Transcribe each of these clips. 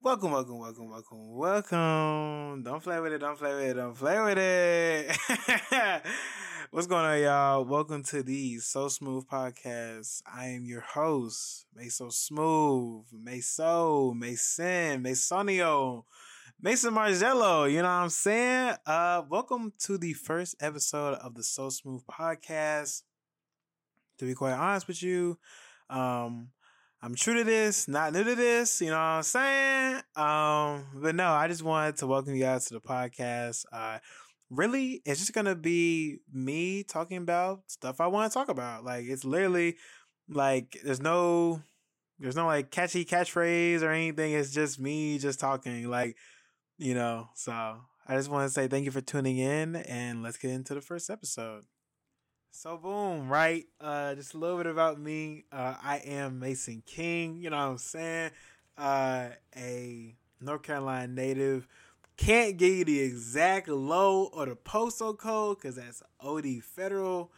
Welcome, welcome, welcome, welcome, welcome. Don't play with it, don't play with it, don't play with it. What's going on, y'all? Welcome to the So Smooth Podcast. I am your host, May So Smooth, Mason, Masonio, Mason Margello. You know what I'm saying? Uh, welcome to the first episode of the So Smooth Podcast. To be quite honest with you, um, I'm true to this, not new to this, you know what I'm saying? Um, but no, I just wanted to welcome you guys to the podcast. Uh really it's just gonna be me talking about stuff I want to talk about. Like it's literally like there's no there's no like catchy catchphrase or anything. It's just me just talking, like, you know, so I just want to say thank you for tuning in and let's get into the first episode. So boom, right? Uh just a little bit about me. Uh I am Mason King, you know what I'm saying? Uh a North Carolina native. Can't give you the exact low or the postal code because that's OD federal.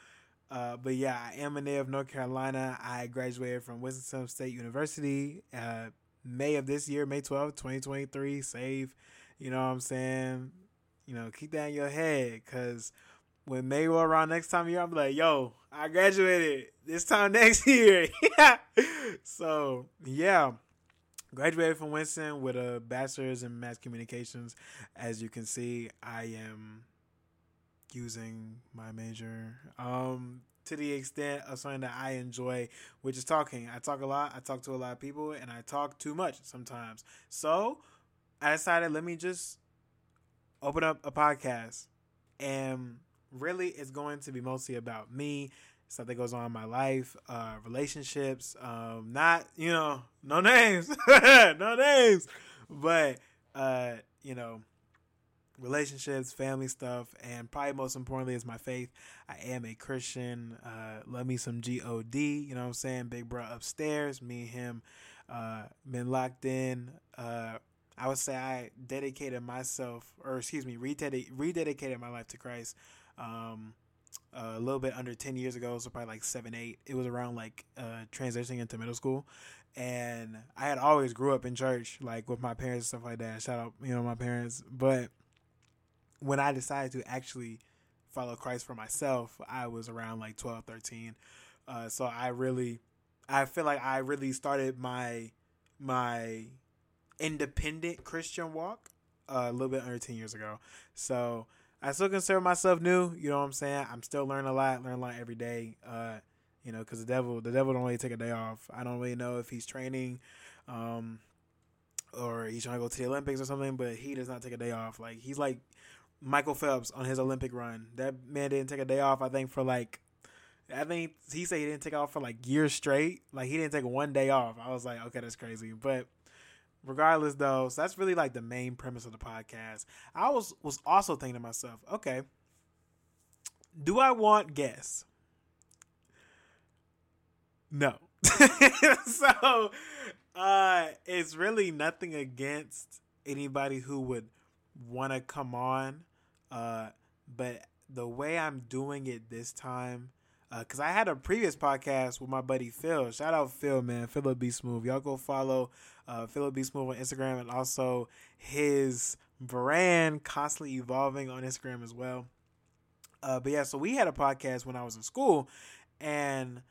Uh, but yeah, I am a native of North Carolina. I graduated from Winston-Salem State University uh, May of this year, May 12th, 2023. Save, you know what I'm saying? You know, keep that in your head because when May roll around next time year, I'm like, yo, I graduated this time next year. so yeah, graduated from Winston with a bachelor's in mass communications. As you can see, I am using my major um to the extent of something that I enjoy, which is talking. I talk a lot, I talk to a lot of people, and I talk too much sometimes. So I decided let me just open up a podcast and really it's going to be mostly about me stuff that goes on in my life uh relationships um not you know no names no names but uh you know relationships family stuff and probably most importantly is my faith. I am a christian uh love me some god you know what i'm saying? Big bro upstairs me and him uh been locked in. Uh i would say i dedicated myself or excuse me rededicated my life to christ um, a little bit under 10 years ago, so probably like seven, eight. It was around like uh, transitioning into middle school. And I had always grew up in church, like with my parents and stuff like that. Shout out, you know, my parents. But when I decided to actually follow Christ for myself, I was around like 12, 13. Uh, so I really, I feel like I really started my, my independent Christian walk uh, a little bit under 10 years ago. So, I still consider myself new. You know what I'm saying? I'm still learning a lot, learn a lot every day. Uh, you know, because the devil, the devil don't really take a day off. I don't really know if he's training, um, or he's trying to go to the Olympics or something, but he does not take a day off. Like he's like Michael Phelps on his Olympic run. That man didn't take a day off. I think for like, I think he said he didn't take off for like years straight. Like he didn't take one day off. I was like, okay, that's crazy. But regardless though so that's really like the main premise of the podcast i was was also thinking to myself okay do i want guests no so uh it's really nothing against anybody who would want to come on uh but the way i'm doing it this time because uh, I had a previous podcast with my buddy Phil. Shout out Phil, man. Phil Philip B Smooth. Y'all go follow uh, Philip B Smooth on Instagram and also his brand constantly evolving on Instagram as well. Uh, but yeah, so we had a podcast when I was in school, and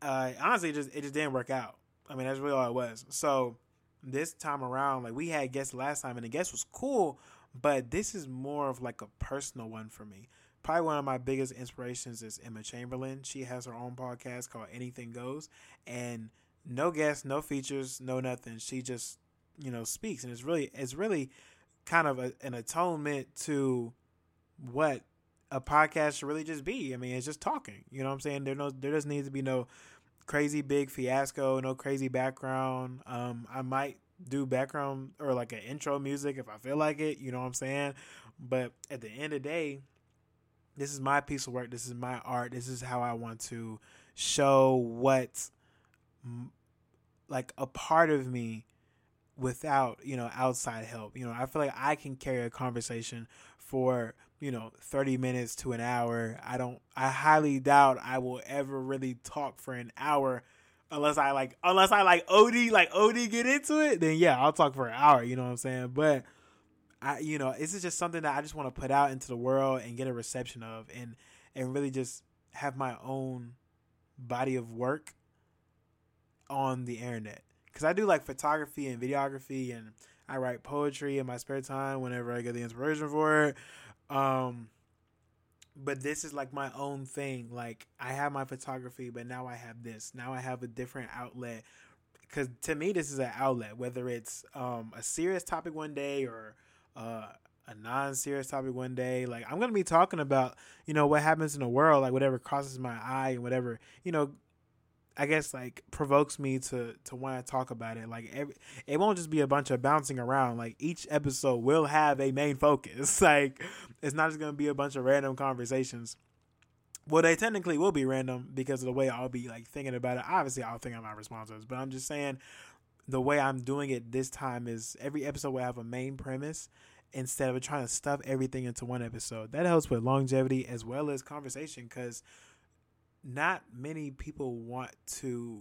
uh, honestly, it just it just didn't work out. I mean, that's really all it was. So this time around, like we had guests last time, and the guest was cool, but this is more of like a personal one for me probably one of my biggest inspirations is Emma Chamberlain. She has her own podcast called Anything Goes, and no guests, no features, no nothing. She just you know speaks, and it's really it's really kind of a, an atonement to what a podcast should really just be. I mean, it's just talking. You know what I'm saying? There no there doesn't need to be no crazy big fiasco, no crazy background. Um, I might do background or like an intro music if I feel like it. You know what I'm saying? But at the end of the day, this is my piece of work. This is my art. This is how I want to show what like a part of me without, you know, outside help. You know, I feel like I can carry a conversation for, you know, 30 minutes to an hour. I don't I highly doubt I will ever really talk for an hour unless I like unless I like OD like OD get into it, then yeah, I'll talk for an hour. You know what I'm saying? But I, you know, this is just something that I just want to put out into the world and get a reception of, and and really just have my own body of work on the internet because I do like photography and videography, and I write poetry in my spare time whenever I get the inspiration for it. Um, but this is like my own thing. Like I have my photography, but now I have this. Now I have a different outlet. Because to me, this is an outlet. Whether it's um, a serious topic one day or uh, a non-serious topic one day, like I'm gonna be talking about, you know, what happens in the world, like whatever crosses my eye and whatever, you know, I guess like provokes me to to want to talk about it. Like every, it won't just be a bunch of bouncing around. Like each episode will have a main focus. Like it's not just gonna be a bunch of random conversations. Well, they technically will be random because of the way I'll be like thinking about it. Obviously, I'll think of my responses, but I'm just saying the way I'm doing it this time is every episode will have a main premise instead of trying to stuff everything into one episode. That helps with longevity as well as conversation because not many people want to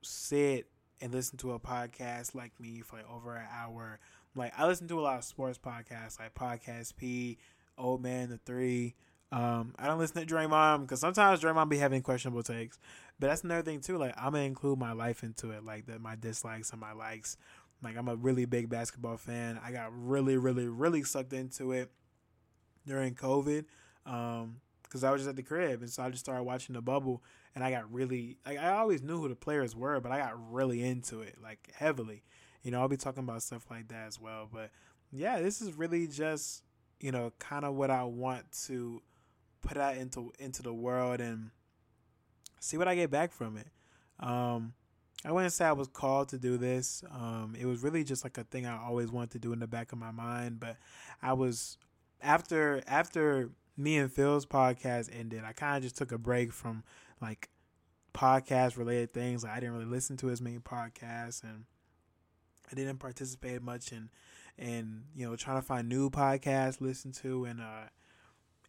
sit and listen to a podcast like me for like over an hour. Like I listen to a lot of sports podcasts, like Podcast P, Old Man the Three. Um, I don't listen to Draymond because sometimes Draymond be having questionable takes. But that's another thing too. Like I'm gonna include my life into it, like the, my dislikes and my likes. Like I'm a really big basketball fan. I got really, really, really sucked into it during COVID. Um, because I was just at the crib, and so I just started watching the bubble, and I got really like I always knew who the players were, but I got really into it like heavily. You know, I'll be talking about stuff like that as well. But yeah, this is really just you know kind of what I want to put out into into the world and see what I get back from it. Um, I wouldn't say I was called to do this. Um, it was really just like a thing I always wanted to do in the back of my mind. But I was after after me and Phil's podcast ended, I kind of just took a break from like podcast related things. Like I didn't really listen to as many podcasts, and I didn't participate much in, in you know, trying to find new podcasts listen to, and uh,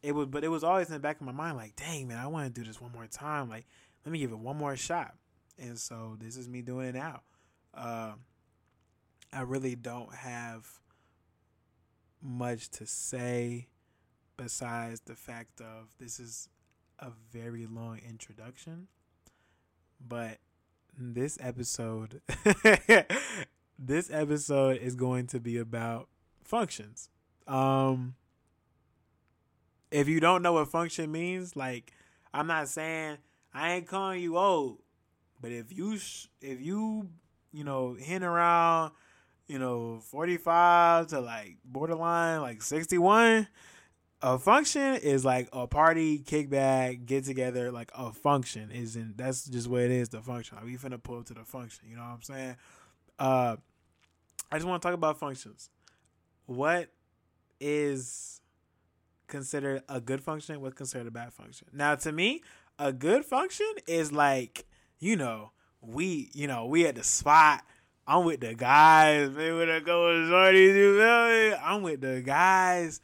it was, but it was always in the back of my mind, like, dang man, I want to do this one more time. Like, let me give it one more shot. And so this is me doing it now. Uh, I really don't have much to say besides the fact of this is a very long introduction. But this episode this episode is going to be about functions. Um if you don't know what function means, like I'm not saying I ain't calling you old, but if you if you you know hint around, you know 45 to like borderline like 61, a function is like a party, kickback, get together. Like a function isn't. That's just what it is. The function. Like we finna pull up to the function. You know what I'm saying? Uh, I just want to talk about functions. What is considered a good function? What's considered a bad function? Now, to me, a good function is like you know we you know we at the spot. I'm with the guys. Maybe when I go with shorties, you feel me? I'm with the guys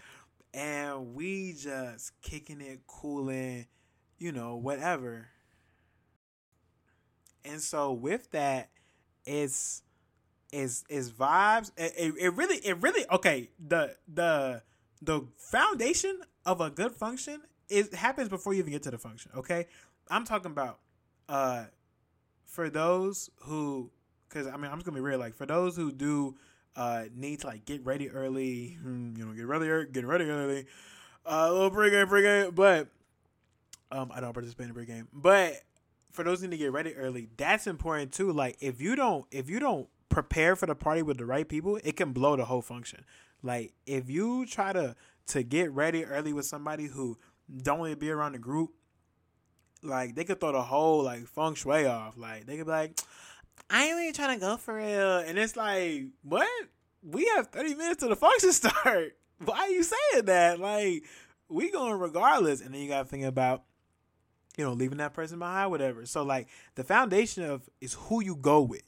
and we just kicking it, cooling, you know, whatever. And so with that, it's is is vibes. It, it, it really it really okay. The the the foundation of a good function is happens before you even get to the function. Okay, I'm talking about uh for those who because I mean I'm just gonna be real. Like for those who do uh, need to like get ready early, hmm, you know, get ready, get ready early, uh, a little pregame, pregame. But um, I don't participate in pregame. But for those who need to get ready early, that's important too. Like if you don't, if you don't prepare for the party with the right people, it can blow the whole function. Like if you try to to get ready early with somebody who don't want to be around the group, like they could throw the whole like feng shui off. Like they could be like, I ain't really trying to go for real. And it's like, what? We have 30 minutes to the function start. Why are you saying that? Like, we going regardless. And then you got to think about, you know, leaving that person behind, whatever. So, like, the foundation of is who you go with,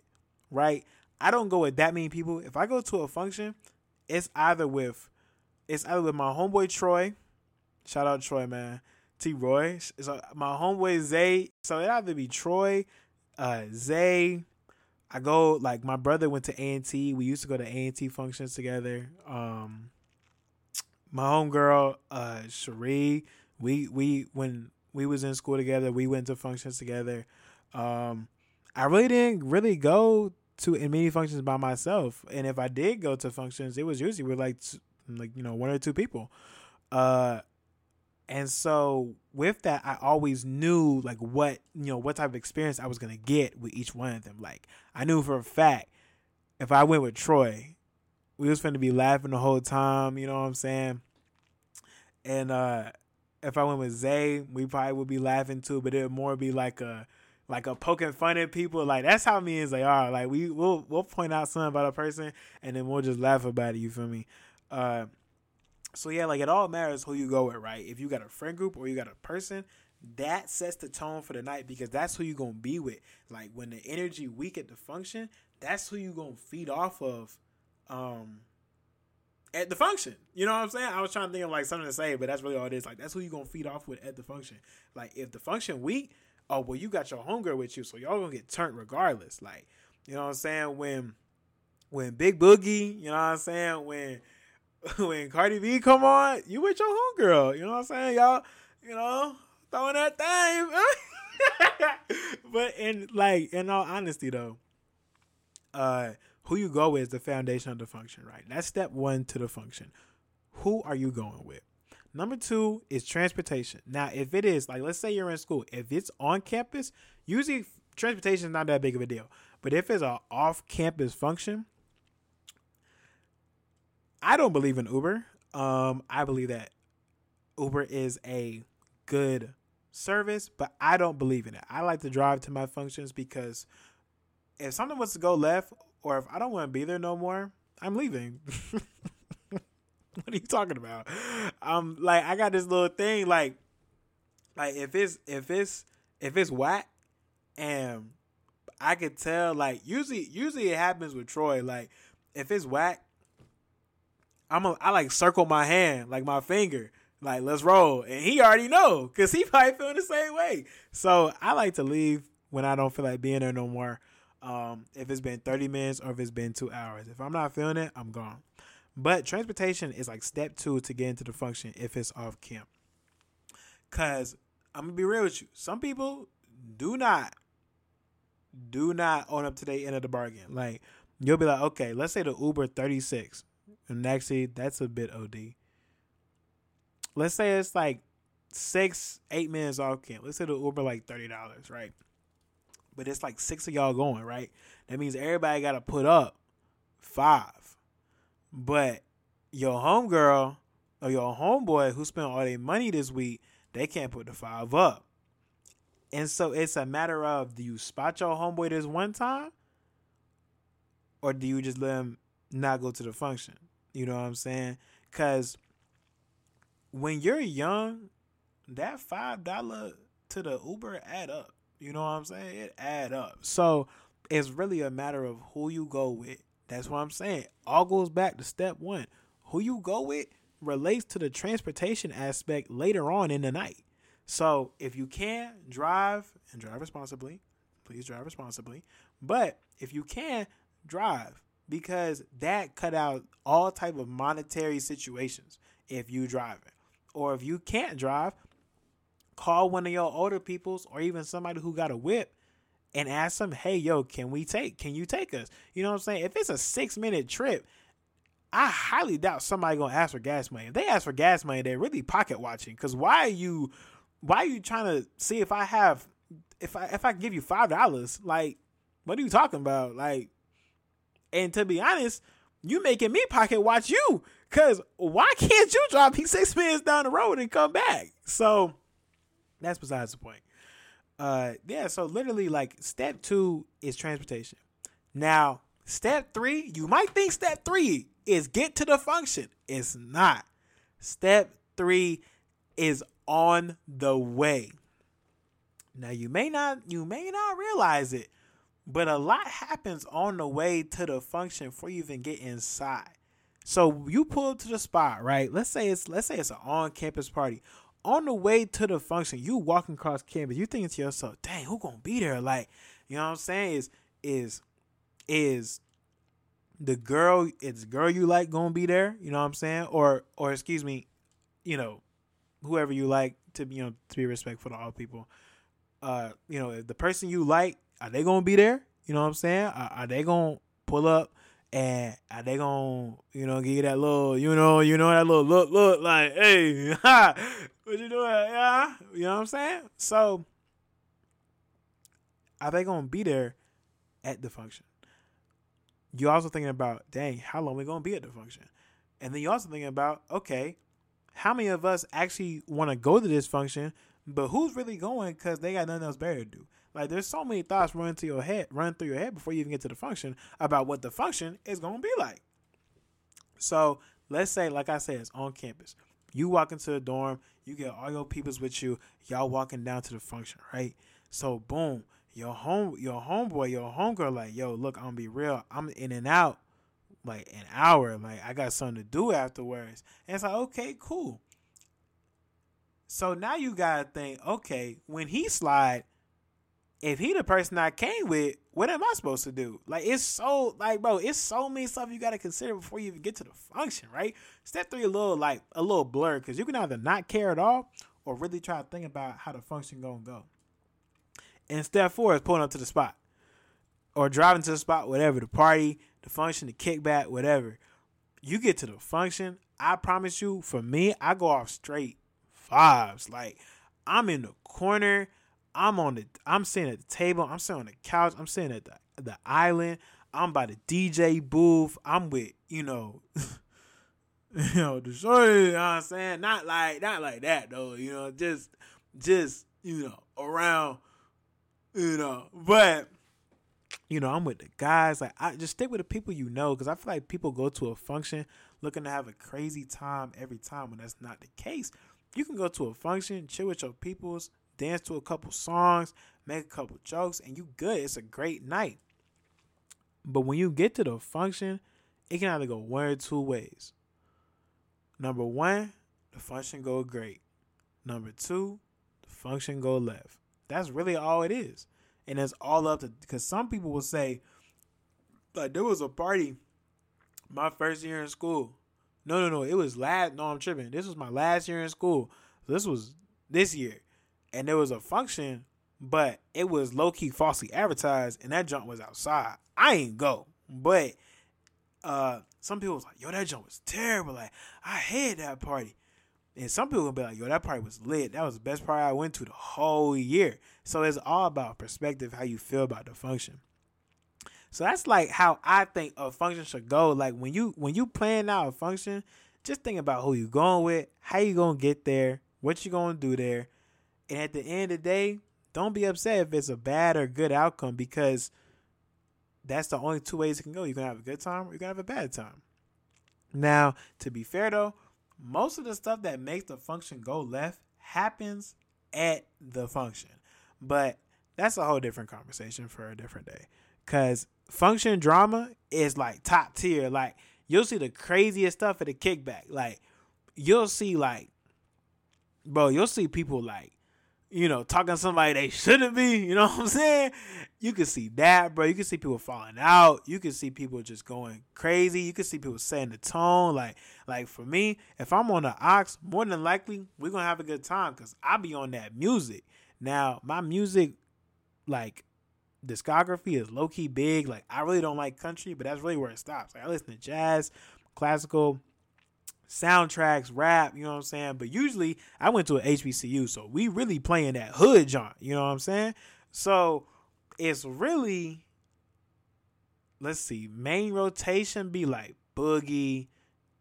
right? I don't go with that many people. If I go to a function, it's either with, it's either with my homeboy Troy. Shout out Troy, man. T. Roy. So my homeboy Zay. So it either be Troy, uh, Zay. I go like my brother went to A and T. We used to go to A and T functions together. Um, my homegirl, uh, Cherie. We we when we was in school together, we went to functions together. Um, I really didn't really go to many functions by myself, and if I did go to functions, it was usually with like like you know one or two people. Uh, and so with that, I always knew like what you know what type of experience I was gonna get with each one of them. Like I knew for a fact if I went with Troy, we was to be laughing the whole time. You know what I'm saying? And uh if I went with Zay, we probably would be laughing too, but it would more be like a like a poking fun at people. Like that's how me and Zay are. Like we we'll we'll point out something about a person and then we'll just laugh about it. You feel me? Uh, so yeah, like it all matters who you go with, right? If you got a friend group or you got a person, that sets the tone for the night because that's who you're gonna be with. Like when the energy weak at the function, that's who you're gonna feed off of. Um, at the function. You know what I'm saying? I was trying to think of like something to say, but that's really all it is. Like that's who you're gonna feed off with at the function. Like if the function weak, oh well, you got your homegirl with you, so y'all gonna get turned regardless. Like you know what I'm saying? When when Big Boogie, you know what I'm saying? When when Cardi B come on, you with your homegirl. You know what I'm saying? Y'all, you know, throwing that thing. but in like in all honesty though, uh who you go with is the foundation of the function, right? That's step one to the function. Who are you going with? Number two is transportation. Now, if it is like, let's say you're in school, if it's on campus, usually transportation is not that big of a deal. But if it's an off campus function, I don't believe in Uber. Um, I believe that Uber is a good service, but I don't believe in it. I like to drive to my functions because if something wants to go left, or if I don't want to be there no more, I'm leaving. what are you talking about? Um, like I got this little thing, like, like if it's if it's if it's whack, and I could tell, like usually usually it happens with Troy, like if it's whack, I'm a, I like circle my hand, like my finger, like let's roll, and he already know because he probably feeling the same way. So I like to leave when I don't feel like being there no more. Um, if it's been 30 minutes or if it's been two hours. If I'm not feeling it, I'm gone. But transportation is like step two to get into the function if it's off camp. Cause I'm gonna be real with you. Some people do not, do not own up to the end of the bargain. Like you'll be like, okay, let's say the Uber 36. And actually that's a bit OD. Let's say it's like six, eight minutes off camp. Let's say the Uber like thirty dollars, right? but it's like six of y'all going, right? That means everybody got to put up five. But your homegirl or your homeboy who spent all their money this week, they can't put the five up. And so it's a matter of do you spot your homeboy this one time? Or do you just let him not go to the function? You know what I'm saying? Because when you're young, that five dollar to the Uber add up. You know what I'm saying? It add up. So it's really a matter of who you go with. That's what I'm saying. All goes back to step one. Who you go with relates to the transportation aspect later on in the night. So if you can drive and drive responsibly, please drive responsibly. But if you can drive, because that cut out all type of monetary situations if you driving. Or if you can't drive, call one of your older peoples or even somebody who got a whip and ask them, hey, yo, can we take, can you take us? You know what I'm saying? If it's a six minute trip, I highly doubt somebody gonna ask for gas money. If they ask for gas money, they're really pocket watching. Cause why are you, why are you trying to see if I have, if I if I give you five dollars, like, what are you talking about? Like, and to be honest, you making me pocket watch you. Cause why can't you drop me six minutes down the road and come back? So that's besides the point. Uh, yeah, so literally, like, step two is transportation. Now, step three, you might think step three is get to the function. It's not. Step three is on the way. Now, you may not, you may not realize it, but a lot happens on the way to the function before you even get inside. So you pull up to the spot, right? Let's say it's let's say it's an on-campus party on the way to the function, you walking across campus, you thinking to yourself, dang, who gonna be there? Like, You know what I'm saying? Is is is the girl it's girl you like gonna be there, you know what I'm saying? Or or excuse me, you know, whoever you like to you know to be respectful to all people. Uh, you know, the person you like, are they gonna be there? You know what I'm saying? Are, are they gonna pull up and are they gonna, you know, give you that little, you know, you know, that little look, look, like, hey, ha, what you doing? Yeah, you know what I'm saying? So, are they gonna be there at the function? You also thinking about, dang, how long we gonna be at the function? And then you also thinking about, okay, how many of us actually want to go to this function, but who's really going because they got nothing else better to do? Like, there's so many thoughts running to your head, running through your head before you even get to the function about what the function is gonna be like. So let's say, like I said, it's on campus. You walk into the dorm, you get all your peoples with you, y'all walking down to the function, right? So boom, your home your homeboy, your homegirl, like, yo, look, I'm gonna be real. I'm in and out like an hour. Like I got something to do afterwards. And it's like, okay, cool. So now you gotta think, okay, when he slide, if he the person I came with, what am I supposed to do? Like it's so like bro, it's so many stuff you gotta consider before you even get to the function, right? Step three a little like a little blur because you can either not care at all or really try to think about how the function gonna go. And step four is pulling up to the spot. Or driving to the spot, whatever, the party, the function, the kickback, whatever. You get to the function, I promise you, for me, I go off straight vibes. Like I'm in the corner, I'm on the I'm sitting at the table, I'm sitting on the couch, I'm sitting at the the island, I'm by the DJ booth, I'm with, you know, you know, the shorty, you know what I'm saying? Not like not like that though, you know, just just, you know, around, you know, but you know, I'm with the guys. Like, I just stick with the people you know, because I feel like people go to a function looking to have a crazy time every time when that's not the case. You can go to a function, chill with your peoples, dance to a couple songs, make a couple jokes, and you good. It's a great night. But when you get to the function, it can either go one or two ways. Number one, the function go great. Number two, the function go left. That's really all it is and it's all up to because some people will say like there was a party my first year in school. No, no, no. It was last. No, I'm tripping. This was my last year in school. This was this year, and there was a function, but it was low key falsely advertised, and that jump was outside. I ain't go, but uh, some people was like, "Yo, that jump was terrible." Like I hate that party. And some people will be like, yo, that party was lit. That was the best party I went to the whole year. So it's all about perspective, how you feel about the function. So that's like how I think a function should go. Like when you when you plan out a function, just think about who you going with, how you gonna get there, what you gonna do there. And at the end of the day, don't be upset if it's a bad or good outcome because that's the only two ways it can go. You're gonna have a good time or you're gonna have a bad time. Now, to be fair though, most of the stuff that makes the function go left happens at the function. But that's a whole different conversation for a different day. Cause function drama is like top tier. Like you'll see the craziest stuff at the kickback. Like you'll see like bro, you'll see people like you know, talking to somebody they shouldn't be, you know what I'm saying? You can see that, bro. You can see people falling out. You can see people just going crazy. You can see people setting the tone. Like, like for me, if I'm on the aux, more than likely we're gonna have a good time because I'll be on that music. Now, my music, like discography, is low key big. Like, I really don't like country, but that's really where it stops. Like, I listen to jazz, classical, soundtracks, rap, you know what I'm saying? But usually I went to an HBCU, so we really playing that hood jaunt, you know what I'm saying? So it's really let's see, main rotation be like Boogie,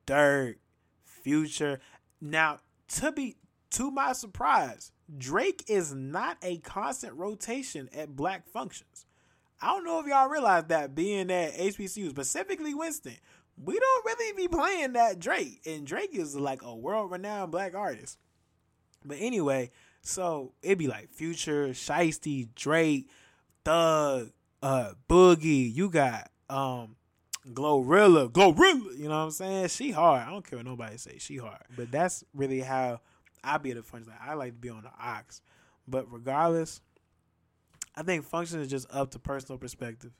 Durk, Future. Now, to be to my surprise, Drake is not a constant rotation at black functions. I don't know if y'all realize that being at HBCU, specifically Winston, we don't really be playing that Drake. And Drake is like a world renowned black artist. But anyway, so it'd be like Future, Shiesty, Drake, Thug, uh, Boogie. You got um Glorilla, Glorilla. You know what I'm saying? She hard. I don't care what nobody say. She hard. But that's really how I be at the function. Like I like to be on the aux. But regardless, I think function is just up to personal perspective.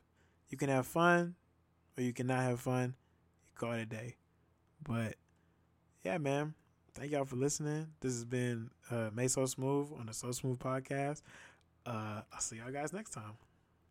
You can have fun, or you cannot have fun. Call it a day. But yeah, man. Thank y'all for listening. This has been uh, May So Smooth on the So Smooth podcast. Uh, I'll see y'all guys next time.